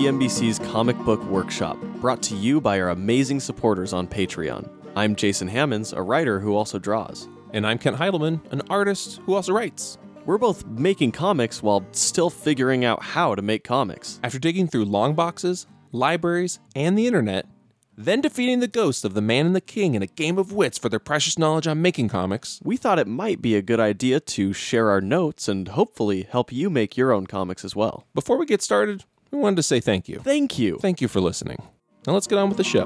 TMBC's Comic Book Workshop, brought to you by our amazing supporters on Patreon. I'm Jason Hammonds, a writer who also draws. And I'm Kent Heidelman, an artist who also writes. We're both making comics while still figuring out how to make comics. After digging through long boxes, libraries, and the internet, then defeating the ghost of the man and the king in a game of wits for their precious knowledge on making comics, We thought it might be a good idea to share our notes and hopefully help you make your own comics as well. before we get started, we wanted to say thank you. Thank you. Thank you for listening. Now let's get on with the show.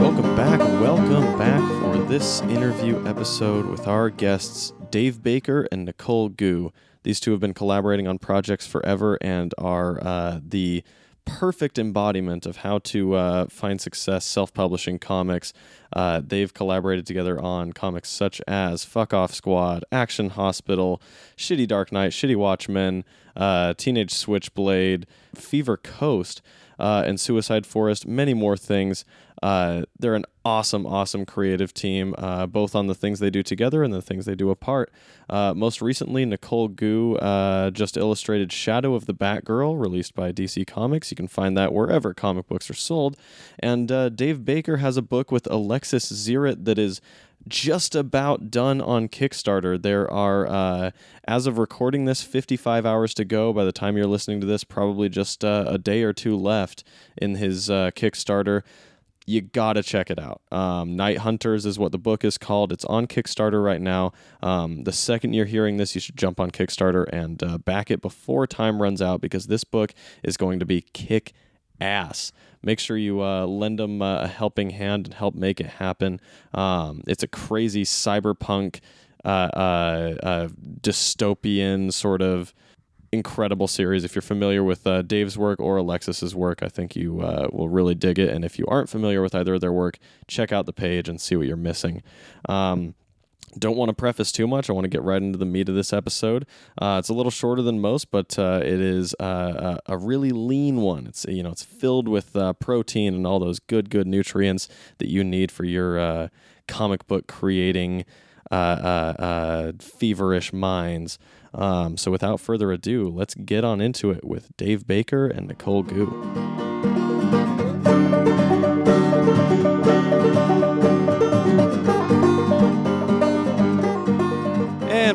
Welcome back. Welcome back for this interview episode with our guests, Dave Baker and Nicole Goux. These two have been collaborating on projects forever and are uh, the perfect embodiment of how to uh, find success self publishing comics. Uh, they've collaborated together on comics such as Fuck Off Squad, Action Hospital, Shitty Dark Knight, Shitty Watchmen, uh, Teenage Switchblade, Fever Coast uh, and Suicide Forest, many more things. Uh, they're an awesome, awesome creative team, uh, both on the things they do together and the things they do apart. Uh, most recently, Nicole Goux uh, just illustrated Shadow of the Batgirl, released by DC Comics. You can find that wherever comic books are sold. And uh, Dave Baker has a book with Alexis Ziritt that is just about done on Kickstarter. There are, uh, as of recording this, 55 hours to go. By the time you're listening to this, probably just uh, a day or two left in his uh, Kickstarter. You gotta check it out. Um, Night Hunters is what the book is called. It's on Kickstarter right now. Um, the second you're hearing this, you should jump on Kickstarter and uh, back it before time runs out because this book is going to be kick ass. Make sure you uh, lend them uh, a helping hand and help make it happen. Um, it's a crazy cyberpunk, uh, uh, uh, dystopian sort of incredible series. If you're familiar with uh, Dave's work or Alexis's work, I think you uh, will really dig it. And if you aren't familiar with either of their work, check out the page and see what you're missing. Um, don't want to preface too much. I want to get right into the meat of this episode. Uh, it's a little shorter than most, but uh, it is uh, a, a really lean one. It's you know it's filled with uh, protein and all those good good nutrients that you need for your uh, comic book creating uh, uh, uh, feverish minds. Um, so without further ado, let's get on into it with Dave Baker and Nicole Goux.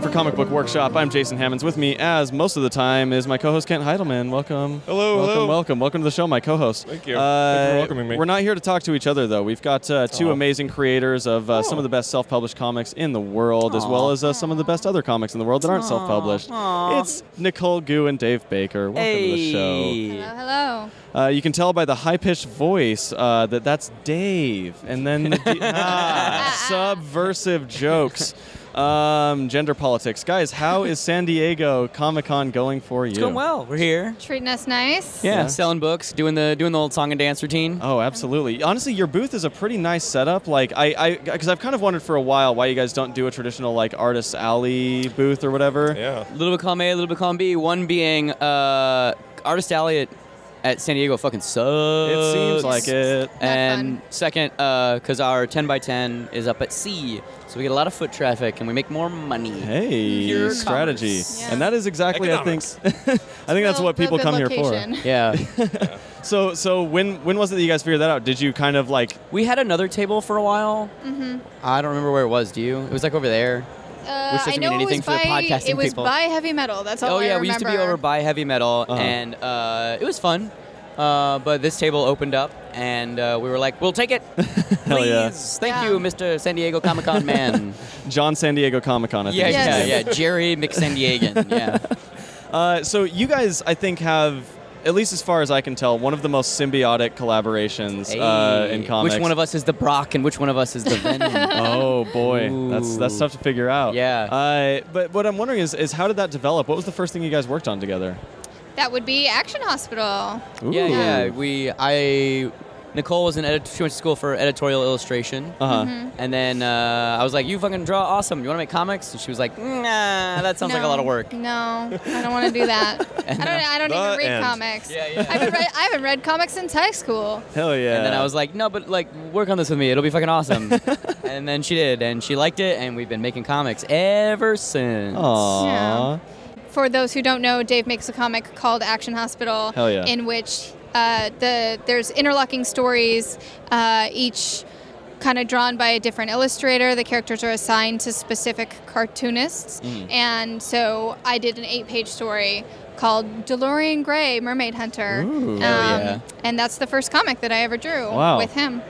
For Comic Book Workshop, I'm Jason Hammonds. With me, as most of the time, is my co-host Kent Heidelman. Welcome. Hello, welcome, hello. welcome, welcome to the show, my co-host. Thank you. Uh, Thank you for welcoming me. We're not here to talk to each other, though. We've got uh, two Aw. amazing creators of uh, some Oh. of the best self-published comics in the world, as well as uh, some of the best other comics in the world that aren't self-published. It's Nicole Goux and Dave Baker. Welcome to the show. Hello, hello. Uh, you can tell by the high-pitched voice uh, that that's Dave, and then the d- ah, subversive jokes. Um, gender politics, guys. How is San Diego Comic Con going for you? It's going well. We're here. Treating us nice. Yeah, Yeah. selling books, doing the doing the old song and dance routine. Oh, absolutely. Honestly, your booth is a pretty nice setup. Like I, I, because I've kind of wondered for a while why you guys don't do a traditional like artist alley booth or whatever. Yeah. A little bit column A, a little bit column B. One being uh, Artist Alley at, at San Diego fucking sucks. It seems like it. And fun. second, because our 10 by 10 is up at C, so we get a lot of foot traffic and we make more money. Hey, Pure strategy. Yeah. And that is exactly, I think, I think that's what people come good here for. location. Yeah. So, so when when was it that you guys figured that out? Did you kind of like we had another table for a while. Mm-hmm. I don't remember where it was. Do you? It was like over there. Uh, Which doesn't I mean know it anything was for the by, podcasting It was people. by heavy metal. That's all Oh I yeah, we used to be over by heavy metal, Uh-huh. and uh, it was fun. Uh, but this table opened up, and uh, we were like, "We'll take it, Hell please. yeah. Thank Yeah. you, Mr. San Diego Comic Con man." John San Diego Comic Con? I think. yeah, his yeah, yeah. Jerry McSandiegan. Yeah. Uh, so you guys, I think, have at least as far as I can tell, one of the most symbiotic collaborations uh, in Hey, comics. Which one of us is the Brock, and which one of us is the Venom? Oh boy, that's that's tough to figure out. Yeah. Uh, but what I'm wondering is, is how did that develop? What was the first thing you guys worked on together? That would be Action Hospital. yeah, yeah. We, I, Nicole was in edit- she went to school for editorial illustration. Uh huh. Mm-hmm. And then uh, I was like, "You fucking draw awesome. You want to make comics?" And she was like, "Nah, that sounds like a lot of work." No, I don't want to do that. I don't. I don't even read end. comics. Yeah, yeah. I haven't read. I haven't read comics since high school. Hell yeah. And then I was like, "No, but like, work on this with me. It'll be fucking awesome." and then she did, and she liked it, and we've been making comics ever since. Aww. Yeah. For those who don't know, Dave makes a comic called Action Hospital, Hell yeah. in which uh, the there's interlocking stories, uh, each kind of drawn by a different illustrator. The characters are assigned to specific cartoonists, Mm. and so I did an eight-page story called DeLorean Gray, Mermaid Hunter, Ooh. Um, yeah. and that's the first comic that I ever drew Wow. with him.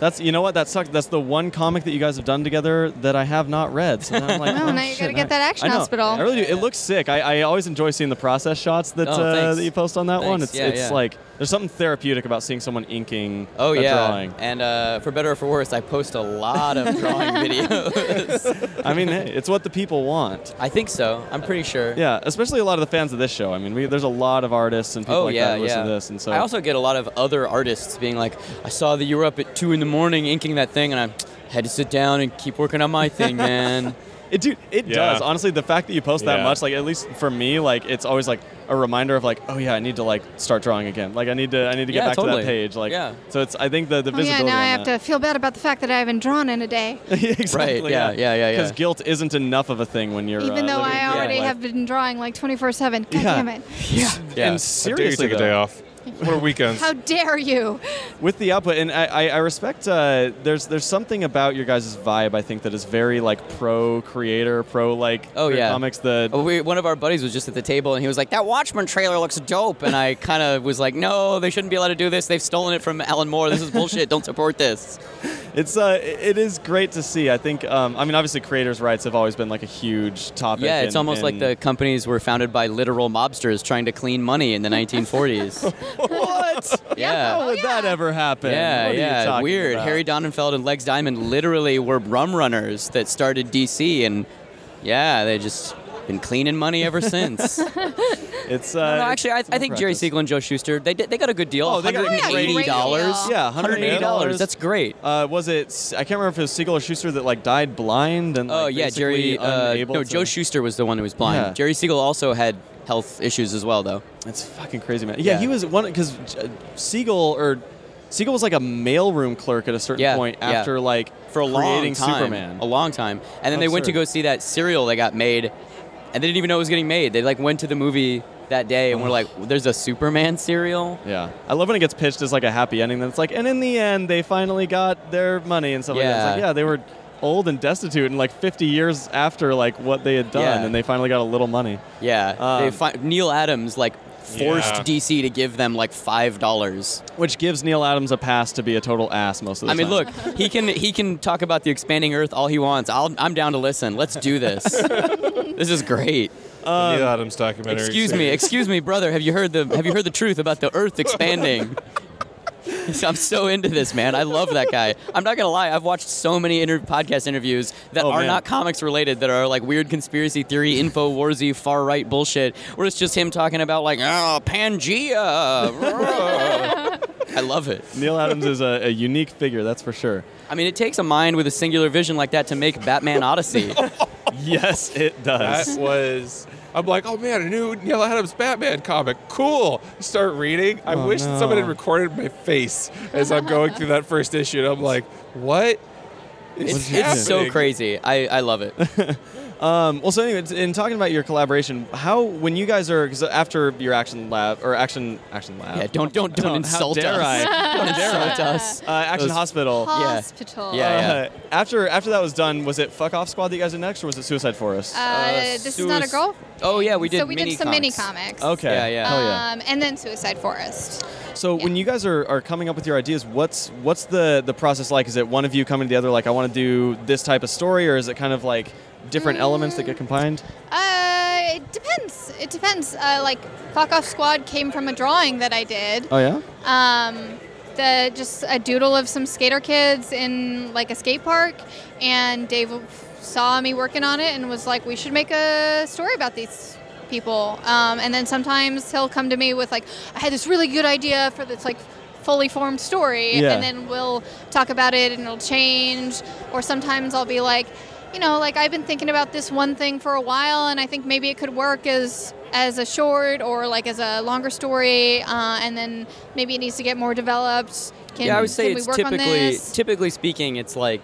That's you know what that sucks. That's the one comic that you guys have done together that I have not read. So now I'm like, Oh, oh, now you gotta get that Action I. Hospital. I really do. It looks sick. I, I always enjoy seeing the process shots that Oh, uh, that you post on that one. Thanks. It's Yeah, it's yeah. like there's something therapeutic about seeing someone inking Oh a yeah, drawing. and uh, for better or for worse, I post a lot of drawing videos. I mean, hey, it's what the people want. I think so. I'm pretty sure. Yeah, especially a lot of the fans of this show. I mean, we, there's a lot of artists and people Oh like yeah, that listen yeah. to this, and so I also get a lot of other artists being like, "I saw that you were up at two in the morning inking that thing, and I had to sit down and keep working on my thing, man." It dude, it Yeah. does. Honestly, the fact that you post that Yeah. much, like at least for me, like it's always like a reminder of like, oh yeah, I need to like start drawing again. Like I need to I need to get Yeah, back to totally. that page. Like Yeah. so it's I think the the Oh yeah, visibility now I have that. to feel bad about the fact that I haven't drawn in a day. exactly. Right, yeah, yeah, yeah, yeah. Because guilt isn't enough of a thing when you're Even uh, though I already have been drawing like 24 7. God Yeah. damn it. Yeah. And How dare you seriously, take a day off? What are weekends? How dare you? with the output, and I, I, I respect. Uh, there's there's something about your guys' vibe. I think that is very like pro creator, pro like Oh, yeah. comics. The Oh, we, one of our buddies was just at the table and he was like, "That Watchmen trailer looks dope," and I kind of was like, "No, they shouldn't be allowed to do this. They've stolen it from Alan Moore. This is bullshit. Don't support this." It's uh, it is great to see. I think, um, I mean, obviously, creators' rights have always been like a huge topic. Yeah, it's in- almost like the companies were founded by literal mobsters trying to clean money in the 1940s. what? Yeah. How would that ever happen? Yeah, What are you yeah, weird. about? Harry Donenfeld and Legs Diamond literally were rum runners that started DC, and yeah, they just been cleaning money ever since. It's uh, no, it's- actually, I, it's I think Jerry practice. Siegel and Joe Shuster they did, they got a good deal. Oh, they got a great $180. deal. Yeah, $180. $180. That's great. Uh, was it? I can't remember if it was Siegel or Shuster that like died blind and. Oh like, yeah, Jerry. Uh, no, to- Joe Shuster was the one who was blind. Yeah. Jerry Siegel also had health issues as well, though. It's fucking crazy, man. Yeah, Yeah. he was one because Siegel or Siegel was like a mailroom clerk at a certain Yeah, point yeah. after like For a long time, Superman. a long time, and then they went to go see that serial that got made, and they didn't even know it was getting made. They like went to the movie that day and were like, "There's a Superman serial." Yeah, I love when it gets pitched as like a happy ending. Then it's like, and in the end, they finally got their money and stuff like that. It's like, Yeah. yeah, they were old and destitute, and like 50 years after like what they had done, Yeah. and they finally got a little money. Yeah, Um, they fi- Neal Adams like forced Yeah. DC to give them like five dollars. Which gives Neal Adams a pass to be a total ass most of the time. I mean, look, he can he can talk about the expanding Earth all he wants. I'll, I'm down to listen. Let's do this. this is great. Um, Neal Adams documentary. Excuse me, excuse me, brother. Have you heard the Have you heard the truth about the Earth expanding? I'm so into this, man. I love that guy. I'm not gonna lie. I've watched so many inter- podcast interviews that Oh, are man. not comics related, that are like weird conspiracy theory, info warsy, far right bullshit, where it's just him talking about like, oh, Pangea. I love it. Neal Adams is a, a unique figure, that's for sure. I mean, it takes a mind with a singular vision like that to make Batman Odyssey. Yes, it does. That was. I'm like, oh man, a new Neal Adams Batman comic. Cool. Start reading. I Oh, wish that someone had recorded my face as I'm going through that first issue. And I'm like, what? is It's, it's so crazy. I, I love it. Um, well, so anyway, in talking about your collaboration, how when you guys are because after your action lab or action action lab, Yeah, don't don't don't how insult dare us. I? Don't insult us. Uh, action Those- hospital. Hospital. Yeah, Uh, after after that was done, was it Fuck Off Squad that you guys did next, or was it Suicide Forest? Uh, this is not a Suic- girl. Oh yeah, we did. So we mini did some mini comics. comics. okay. yeah, yeah. Hell yeah. Um, and then Suicide Forest. So when you guys are, are coming up with your ideas, what's what's the the process like? Is it one of you coming to the other like I want to do this type of story, or is it kind of like different elements that get combined? Uh, it depends. It depends. Uh, like Fuck Off Squad came from a drawing that I did. Oh yeah. Um, the just a doodle of some skater kids in like a skate park, and Dave saw me working on it and was like, "We should make a story about these people." Um, and then sometimes he'll come to me with like, "I had this really good idea for this like fully formed story, Yeah. and then we'll talk about it and it'll change. Or sometimes I'll be like, you know, like I've been thinking about this one thing for a while, and I think maybe it could work as as a short or like as a longer story, uh, and then maybe it needs to get more developed. Can, yeah, I would say we it's work on typically this? typically speaking, it's like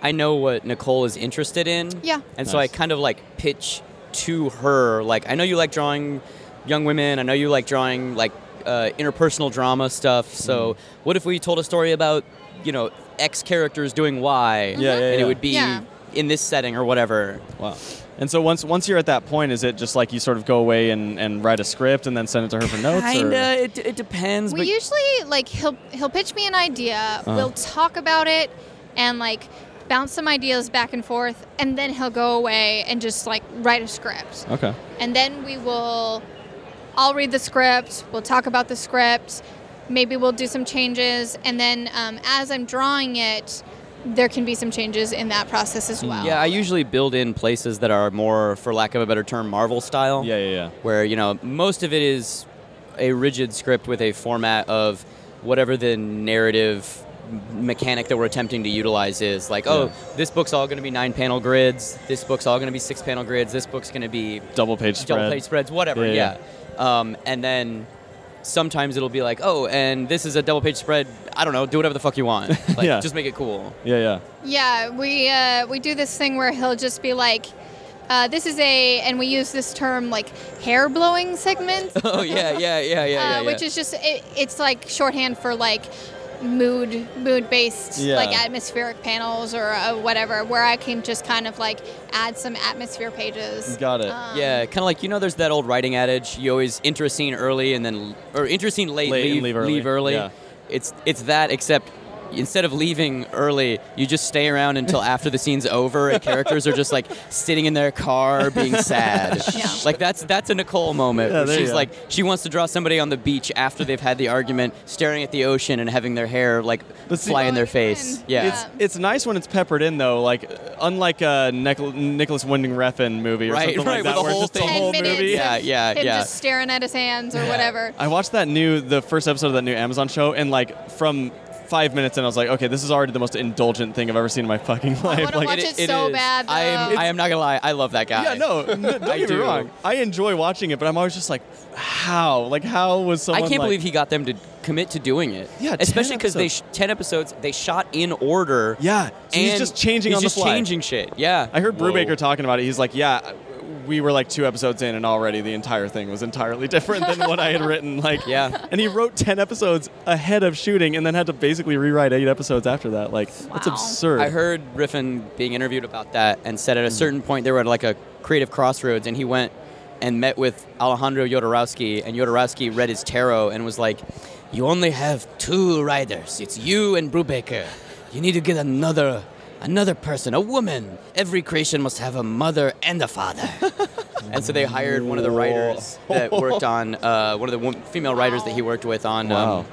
I know what Nicole is interested in. Yeah. And so I kind of like pitch to her like I know you like drawing young women. I know you like drawing like uh, interpersonal drama stuff. So what if we told a story about you know X characters doing Y? Yeah, yeah, And it would be Yeah. In this setting or whatever. Wow. And so once once you're at that point, is it just like you sort of go away and, and write a script and then send it to her for notes? or- Kinda. It, it depends. We but usually like he'll he'll pitch me an idea. Uh-huh. We'll talk about it and like bounce some ideas back and forth, and then he'll go away and just like write a script. Okay. And then we will. I'll read the script. We'll talk about the script. Maybe we'll do some changes, and then um, as I'm drawing it, there can be some changes in that process as well. yeah, I usually build in places that are more, for lack of a better term, Marvel style. Yeah, yeah, yeah. where you know most of it is a rigid script with a format of whatever the narrative mechanic that we're attempting to utilize is like oh Yeah. this book's all going to be nine panel grids this book's all going to be six panel grids this book's going to be Double page spread. double page spreads whatever Yeah, yeah, Um, and then sometimes it'll be like oh and this is a double page spread i don't know do whatever the fuck you want like Yeah. just make it cool Yeah, yeah. Yeah, we uh, we do this thing where he'll just be like, uh, "This is a," and we use this term like hair blowing segment. oh yeah yeah yeah yeah, uh, yeah, which is just it, it's like shorthand for like mood mood based Yeah. like atmospheric panels or uh, whatever where i can just kind of like add some atmosphere pages Got it. Um, Yeah, kind of like you know, there's that old writing adage: you always enter a scene early and then, or enter a scene late, Late and leave, leave early. Yeah. It's it's that, except instead of leaving early, you just stay around until after the scene's over, and characters are just like sitting in their car being sad. Yeah. Like that's that's a Nicole moment. Yeah, where she's like she wants to draw somebody on the beach after they've had the argument, staring at the ocean and having their hair like But see- fly in their face. in. Yeah. It's it's nice when it's peppered in though, like unlike a Nic- Nicolas Winding Refn movie or Right, something right, like that, with where whole it's just thing. a whole minutes movie. Yeah, of yeah, him yeah. just staring at his hands or whatever I watched that new the first episode of that new Amazon show, and like from five minutes and I was like, okay, this is already the most indulgent thing I've ever seen in my fucking life. wanna like, watch it so is. bad, I am. I am not gonna lie. I love that guy. yeah, no, n- don't I get me do. wrong. I enjoy watching it, but I'm always just like, how? Like, how was someone? I can't like- believe he got them to commit to doing it. Yeah, especially because they sh- ten episodes they shot in order. Yeah, so and he's just changing he's on the just fly. changing shit. Yeah, I heard Whoa. Brubaker talking about it. He's like, yeah, we were like two episodes in, and already the entire thing was entirely different than what I had written. Like, Yeah. And he wrote ten episodes ahead of shooting, and then had to basically rewrite eight episodes after that. Like, that's absurd. I heard Refn being interviewed about that and said at a mm. certain point they were at like a creative crossroads, and he went and met with Alejandro Jodorowsky, and Jodorowsky read his tarot and was like, "You only have two writers. It's you and Brubaker. You need to get another." Another person, a woman. Every creation must have a mother and a father. and so they hired one of the writers that worked on uh, one of the female writers that he worked with on Wow. um,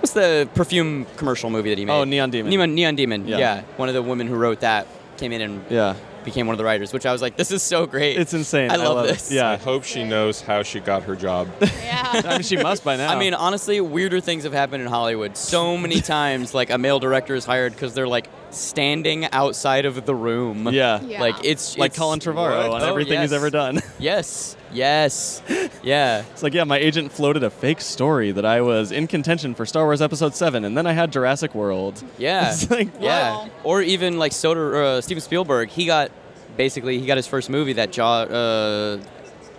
what's the perfume commercial movie that he made? Oh, Neon Demon. Neon, Neon Demon. Yeah. Yeah. One of the women who wrote that came in and yeah, became one of the writers, which I was like, this is so great. it's insane. I love, it. this. I Yeah, I hope she knows how she got her job. yeah I mean, she must by now. I mean, honestly, weirder things have happened in Hollywood. So many times, like a male director is hired because they're like standing outside of the room. yeah, Yeah. Like it's like it's- Colin Trevorrow What? on Oh, everything he's ever done. Yes. Yes. Yeah. It's like, yeah, my agent floated a fake story that I was in contention for Star Wars Episode 7, and then I had Jurassic World. Yeah. It's like, yeah. Or even like Soder, uh, Steven Spielberg. He got basically he got his first movie that jaw. Uh,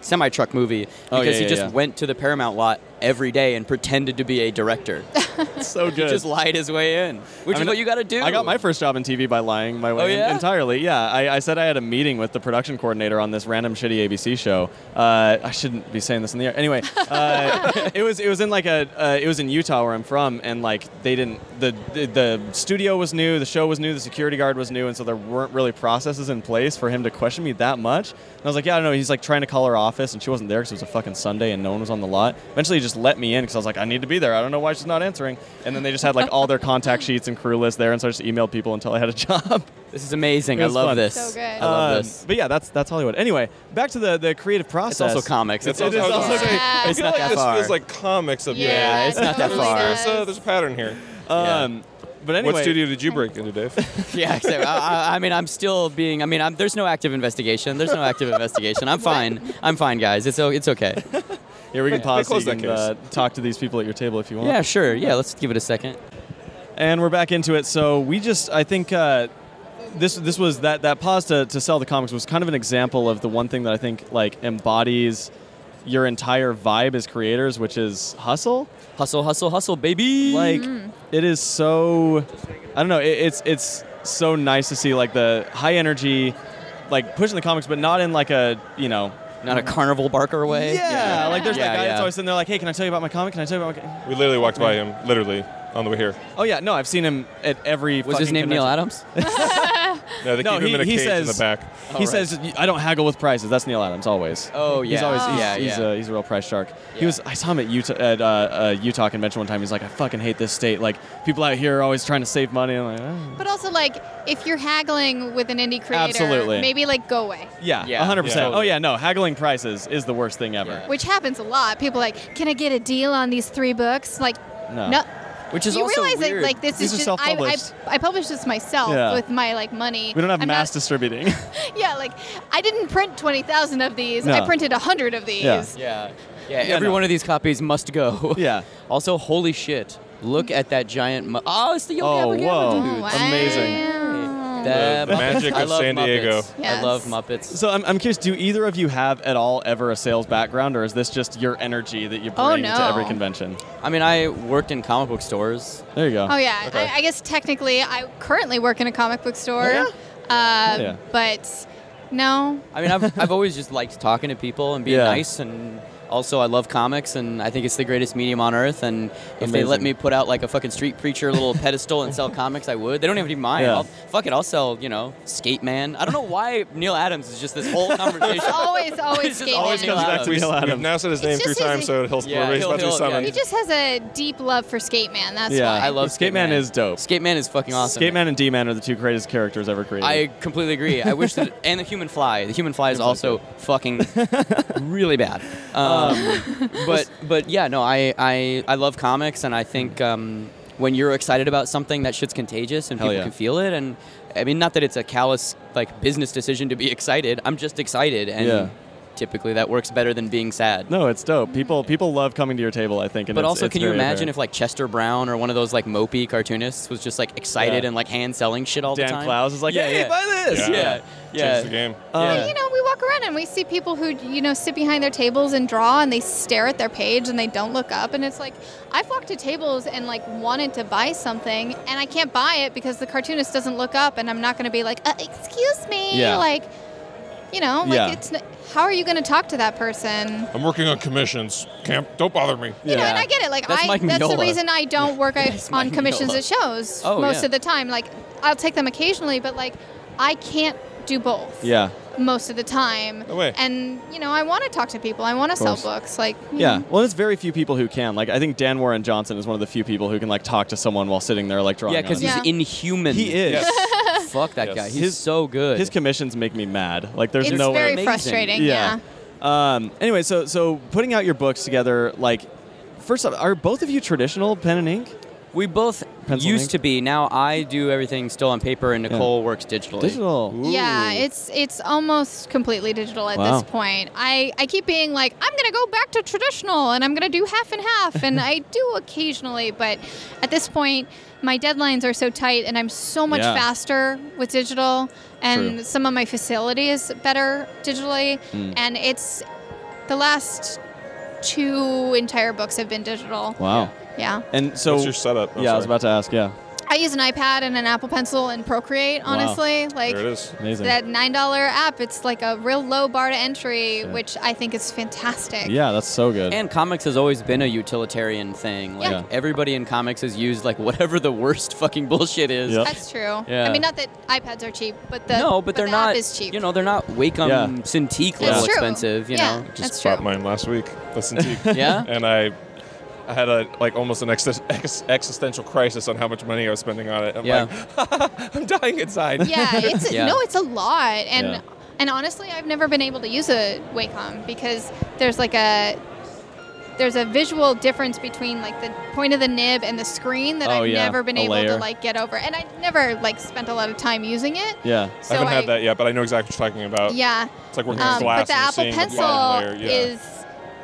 semi truck movie because Oh, yeah, he yeah, just yeah. went to the Paramount lot every day and pretended to be a director. So he good. just lied his way in, which I is what you got to do. I got my first job in TV by lying my way Oh, in- entirely. Yeah, I, I said I had a meeting with the production coordinator on this random shitty ABC show. Uh, I shouldn't be saying this in the air. Anyway, uh, it was it was in like a uh, it was in Utah where I'm from, and like they didn't the, the the studio was new, the show was new, the security guard was new, and so there weren't really processes in place for him to question me that much. And I was like, yeah, I don't know. He's like trying to call her office, and she wasn't there because it was a fucking Sunday and no one was on the lot. Eventually, he just let me in because I was like, I need to be there. I don't know why she's not answering. answering. And then they just had like all their contact sheets and crew list there, and so I just emailed people until I had a job. This is amazing. I love fun. this. So good. I love Um, this. But yeah, that's that's Hollywood. Anyway, back to the the creative process. It's also comics. It's It's, also- it's, I was gonna say, I it's feel not like that this far. feels like comics of Yeah, it's not that far. There's a, there's a pattern here. Um, But anyway, What studio did you break into, Dave? yeah, exactly. I, I- I mean, I'm still being. I mean, I'm, there's no active investigation. There's no active investigation. I'm fine. I'm fine, guys. It's it's okay. Here we can pause so you can uh, talk to these people at your table if you want. Yeah, sure. Yeah, let's give it a second. And we're back into it. So we just, I think, uh, this this was that that pause to, to sell the comics was kind of an example of the one thing that I think like embodies your entire vibe as creators, which is hustle. Hustle, hustle, hustle, baby. Like it is so, I don't know. It, it's it's so nice to see like the high energy, like pushing the comics, but not in like a you know. Not a carnival barker way. Yeah, like there's Yeah, that guy that's yeah. always sitting there like, hey, can I tell you about my comic? Can I tell you about my? We literally walked by him, literally, on the way here. Oh yeah, no, I've seen him at every. Was his fucking name Neal. Adams? No, they No, keep him he- in a he cage in says- the back. He right. says, "I don't haggle with prices." That's Neal Adams always. Oh yeah. He's always Oh. he's, yeah, he's, yeah. A, he's a real price shark. He was I saw him at Utah at uh, uh, Utah convention one time. He's like, I fucking hate this state. Like people out here are always trying to save money. I'm like, oh. But also, like, if you're haggling with an indie creator, Absolutely. maybe like go away. yeah, Yeah. 100. percent Oh yeah, no, haggling prices is the worst thing ever. Yeah. Which happens a lot. People are like, can I get a deal on these three books? Like, No. no. Which is you also realize weird. that like this These is are just I, I self-published. I published this myself Yeah. with my like money. We don't have I'm mass not- distributing. yeah, like I didn't print twenty thousand of these. No. I printed hundred of these. Yeah. Yeah. Yeah. Every no. one of these copies must go. yeah. Also, holy shit! Look at that giant. Mu- oh, it's the Yo Oh, Gabba Gabba whoa. dudes. Oh, wow. Amazing. The The magic I of love San Diego. Muppets. I Yes. love Muppets. So I'm, I'm curious. Do either of you have at all ever a sales background, or is this just your energy that you bring Oh, to every convention? I mean, I worked in comic book stores. There you go. Oh yeah, Okay. I, I guess technically I currently work in a comic book store. Oh, yeah? Uh, Yeah. But no. I mean, I've, I've always just liked talking to people and being Yeah. nice, and also I love comics, and I think it's the greatest medium on earth. And if they let me put out like a fucking street preacher little pedestal and sell comics, I would. They don't even mind. Yeah. I'll, fuck it, I'll sell. You know, Skate Man. I don't know why Neal Adams is just this whole conversation. Always, always It's just Skate always Man. comes back to Adams. Neal We've Adams. now said his name It's three times, so he'll, Yeah, he's he'll- about to he'll- summoned. He just has a deep love for Skate Man. That's Yeah. why. I love Skate Man is dope. Skate Man is fucking awesome. Skate Man and D Man are the two greatest characters ever created. I completely agree. I wish that, and the Human Fly. The Human Fly is also fucking really bad. Um, but but yeah, no, I, I I love comics, and I think um, when you're excited about something, that shit's contagious, and Hell people yeah. can feel it. And I mean, not that it's a callous like business decision to be excited. I'm just excited, and Yeah. typically that works better than being sad. no, it's dope. People people love coming to your table. I think. And But it's- also, it's can you imagine apparent. if like Chester Brown or one of those like mopey cartoonists was just like excited Yeah. and like hand selling shit all Dan the time? Clowes is like, yeah, "Hey, yeah. buy this!" Yeah. Yeah, yeah. Change the game. Um, Yeah. You know, we walk around and we see people who, you know, sit behind their tables and draw and they stare at their page and they don't look up. And it's like, I've walked to tables and like wanted to buy something and I can't buy it because the cartoonist doesn't look up and I'm not going to be like, uh, excuse me. Yeah. Like, you know, like Yeah. it's, how are you going to talk to that person? I'm working on commissions. Camp, don't bother me. You know, Yeah. and I get it. Like, That's I, Mike that's the reason I don't work on Mike commissions Mignola. at shows Oh, most yeah. of the time. Like, I'll take them occasionally, but like, I can't do both Yeah. Most of the time. No way. And you know, I want to talk to people. I want to sell books. Like Yeah. know. Well, there's very few people who can. Like, I think Dan Warren Johnson is one of the few people who can like talk to someone while sitting there like drawing. Yeah, because he's Yeah. inhuman. he is. Yes. Fuck that Yes. guy. He's His- so good. His commissions make me mad. Like, there's it's no very way. Amazing. frustrating. Yeah. Um, anyway, so so putting out your books together, like, first off, are both of you traditional pen and ink? We both Pencil used ink? to be. Now I do everything still on paper, and Nicole works digitally. Digital. Yeah, it's it's almost completely digital at Wow. this point. I, I keep being like, I'm gonna go back to traditional and I'm gonna do half and half and I do occasionally, but at this point my deadlines are so tight and I'm so much Yeah. faster with digital and True. some of my facility is better digitally Mm. and it's the last two entire books have been digital. Wow. Yeah. And so, What's your setup? Oh, yeah, I was about to ask. Yeah, I use an iPad and an Apple Pencil and Procreate, Wow. honestly. Like There it is. amazing. that nine dollar app, it's like a real low bar to entry, Shit. which I think is fantastic. yeah, that's so good. And comics has always been a utilitarian thing. Like Yeah. everybody in comics has used like whatever the worst fucking bullshit is. Yep. That's true. Yeah. I mean, not that iPads are cheap, but the no, but they're the not. App is cheap. You know, they're not Wacom Yeah. Cintiq That's level expensive. You yeah, know. Just that's bought mine last week. Listen to Yeah. and I I had a like almost an ex- ex- existential crisis on how much money I was spending on it. I'm Yeah. like, I'm dying inside. Yeah, it's Yeah. no, it's a lot, and Yeah. and honestly, I've never been able to use a Wacom because there's like a there's a visual difference between like the point of the nib and the screen that Oh, I've yeah, never been a able layer. to like get over, and I never like spent a lot of time using it. Yeah. So I haven't I, had that yet, but I know exactly what you're talking about. Yeah, It's like working um, with glass but the and Apple you're the Pencil. Yeah. is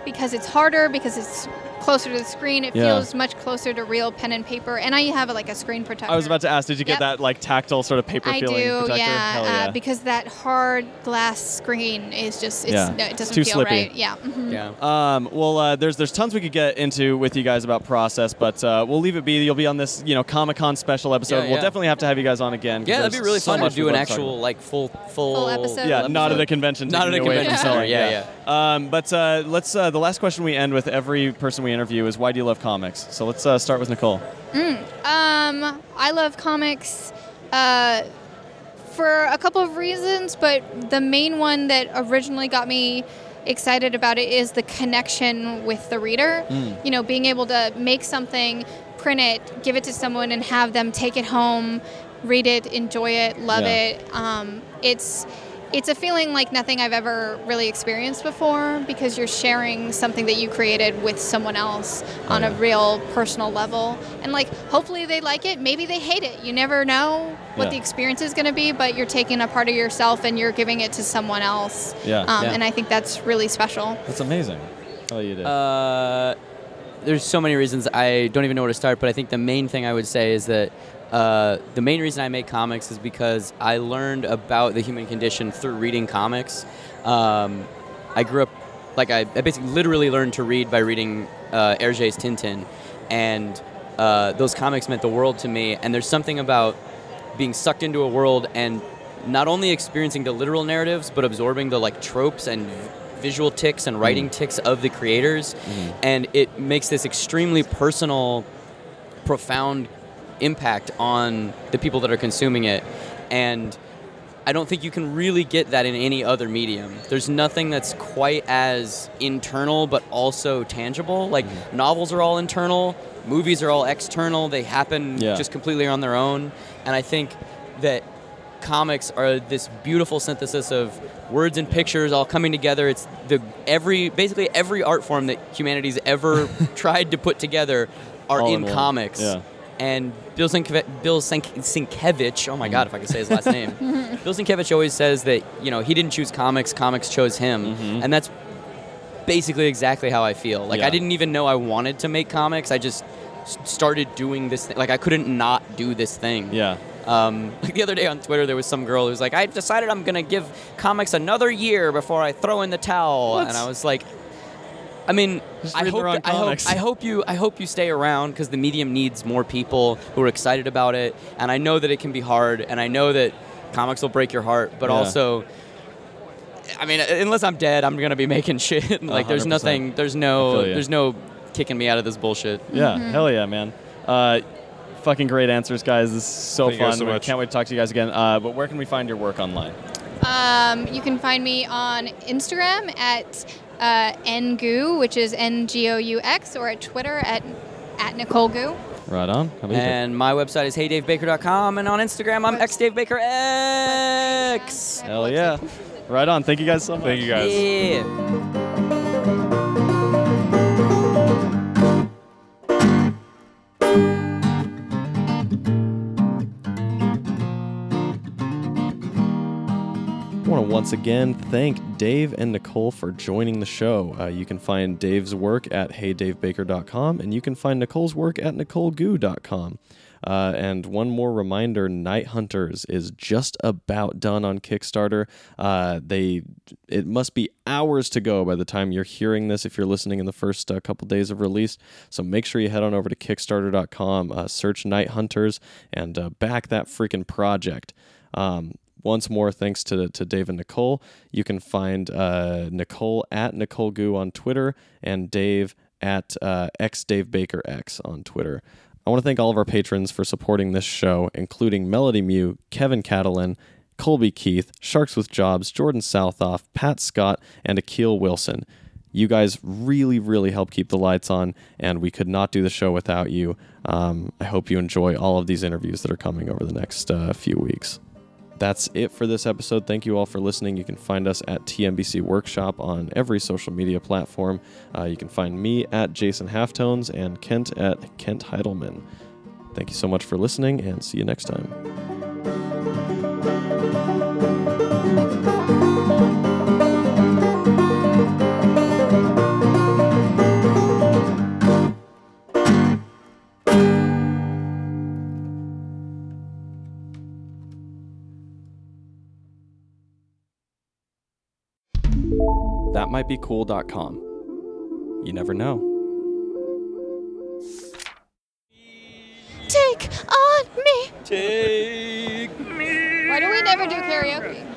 because it's harder because it's closer to the screen. It Yeah. feels much closer to real pen and paper, and I have like a screen protector. I was about to ask, did you get that like tactile sort of paper I feeling do, protector? yeah, Hell Uh, because that hard glass screen is just it's, Yeah. no, it It's doesn't too feel slippy. right. Yeah. mhm. Yeah. Um, well, uh, there's there's tons we could get into with you guys about process, but uh, we'll leave it be. You'll be on this, you know, Comic Con special episode. Yeah, We'll definitely have to have you guys on again. Yeah, that'd be really so fun to do an love to talk actual like full full, Full episode. Yeah, not at a convention. Not at a convention from center. Yeah, yeah. Um, but uh, let's. Uh, the last question we end with every person we interview is, "Why do you love comics?" So let's uh, start with Nicole. Um, I love comics uh, for a couple of reasons, but the main one that originally got me excited about it is the connection with the reader. You know, being able to make something, print it, give it to someone, and have them take it home, read it, enjoy it, love Yeah. it. Um, it's it's a feeling like nothing I've ever really experienced before because you're sharing something that you created with someone else on a real personal level. And like hopefully they like it, maybe they hate it. You never know what Yeah. the experience is going to be, but you're taking a part of yourself and you're giving it to someone else. Yeah. Um, Yeah. And I think that's really special. That's amazing. Oh, you did. Uh, there's so many reasons I don't even know where to start, but I think the main thing I would say is that uh, the main reason I make comics is because I learned about the human condition through reading comics. Um, I grew up, like, I, I basically literally learned to read by reading uh, Hergé's Tintin, and uh, those comics meant the world to me. And there's something about being sucked into a world and not only experiencing the literal narratives, but absorbing the like tropes and visual ticks and writing ticks of the creators, and it makes this extremely personal, profound impact on the people that are consuming it, and. I don't think you can really get that in any other medium. There's nothing that's quite as internal but also tangible. Like mm-hmm. novels are all internal, movies are all external. They happen Yeah. just completely on their own. And I think that comics are this beautiful synthesis of words and pictures all coming together. It's the every basically every art form that humanity's ever tried to put together are All in, in comics. Yeah. And Bill, Sienkiewicz, Bill Sienkiewicz, oh my God, if I could say his last name. Bill Sienkiewicz always says that, you know, he didn't choose comics, comics chose him. Mm-hmm. And that's basically exactly how I feel. Like, Yeah. I didn't even know I wanted to make comics. I just started doing this thing. Like, I couldn't not do this thing. yeah. Um, like the other day on Twitter, there was some girl who was like, I decided I'm going to give comics another year before I throw in the towel. What? And I was like, I mean, I hope, wrong I hope. I hope you I hope you stay around because the medium needs more people who are excited about it. And I know that it can be hard, and I know that comics will break your heart, but Yeah. also. I mean, unless I'm dead, I'm gonna be making shit. like, there's 100%. nothing, there's no, there's no kicking me out of this bullshit. Yeah, hell yeah, man. Uh, fucking great answers, guys. This is so Thank you guys fun. so We much. Can't wait to talk to you guys again. Uh, but where can we find your work online? Um, you can find me on Instagram at uh, ngoux, which is N G O U X, or at Twitter at at Nicole Goux. Right on. How about you, And my website is heydavebaker.com, and on Instagram, I'm xdavebakerx. Hell yeah. Right on. Thank you guys so much. Thank you guys. Yeah. Once again thank Dave and Nicole for joining the show. Uh, you can find Dave's work at heydavebaker.com and you can find Nicole's work at nicolegoux.com. Uh, and one more reminder Night Hunters is just about done on Kickstarter. Uh, they It must be hours to go by the time you're hearing this if you're listening in the first uh, couple days of release. So make sure you head on over to Kickstarter.com, uh, search Night Hunters, and uh, back that freaking project. Um, once more, thanks to, to Dave and Nicole. You can find uh, Nicole at Nicole Goux on Twitter and Dave at uh, xDaveBakerX on Twitter. I want to thank all of our patrons for supporting this show, including Melody Mew, Kevin Catalan, Colby Keith, Sharks with Jobs, Jordan Southoff, Pat Scott, and Akil Wilson. You guys really, really help keep the lights on, and we could not do the show without you. Um, I hope you enjoy all of these interviews that are coming over the next uh, few weeks. That's it for this episode. Thank you all for listening. You can find us at TMBC Workshop on every social media platform. Uh, you can find me at Jason Halftones and Kent at Kent Heidelman. Thank you so much for listening, and see you next time. That might be You never know. Take on me. Take me. Why do we never do karaoke?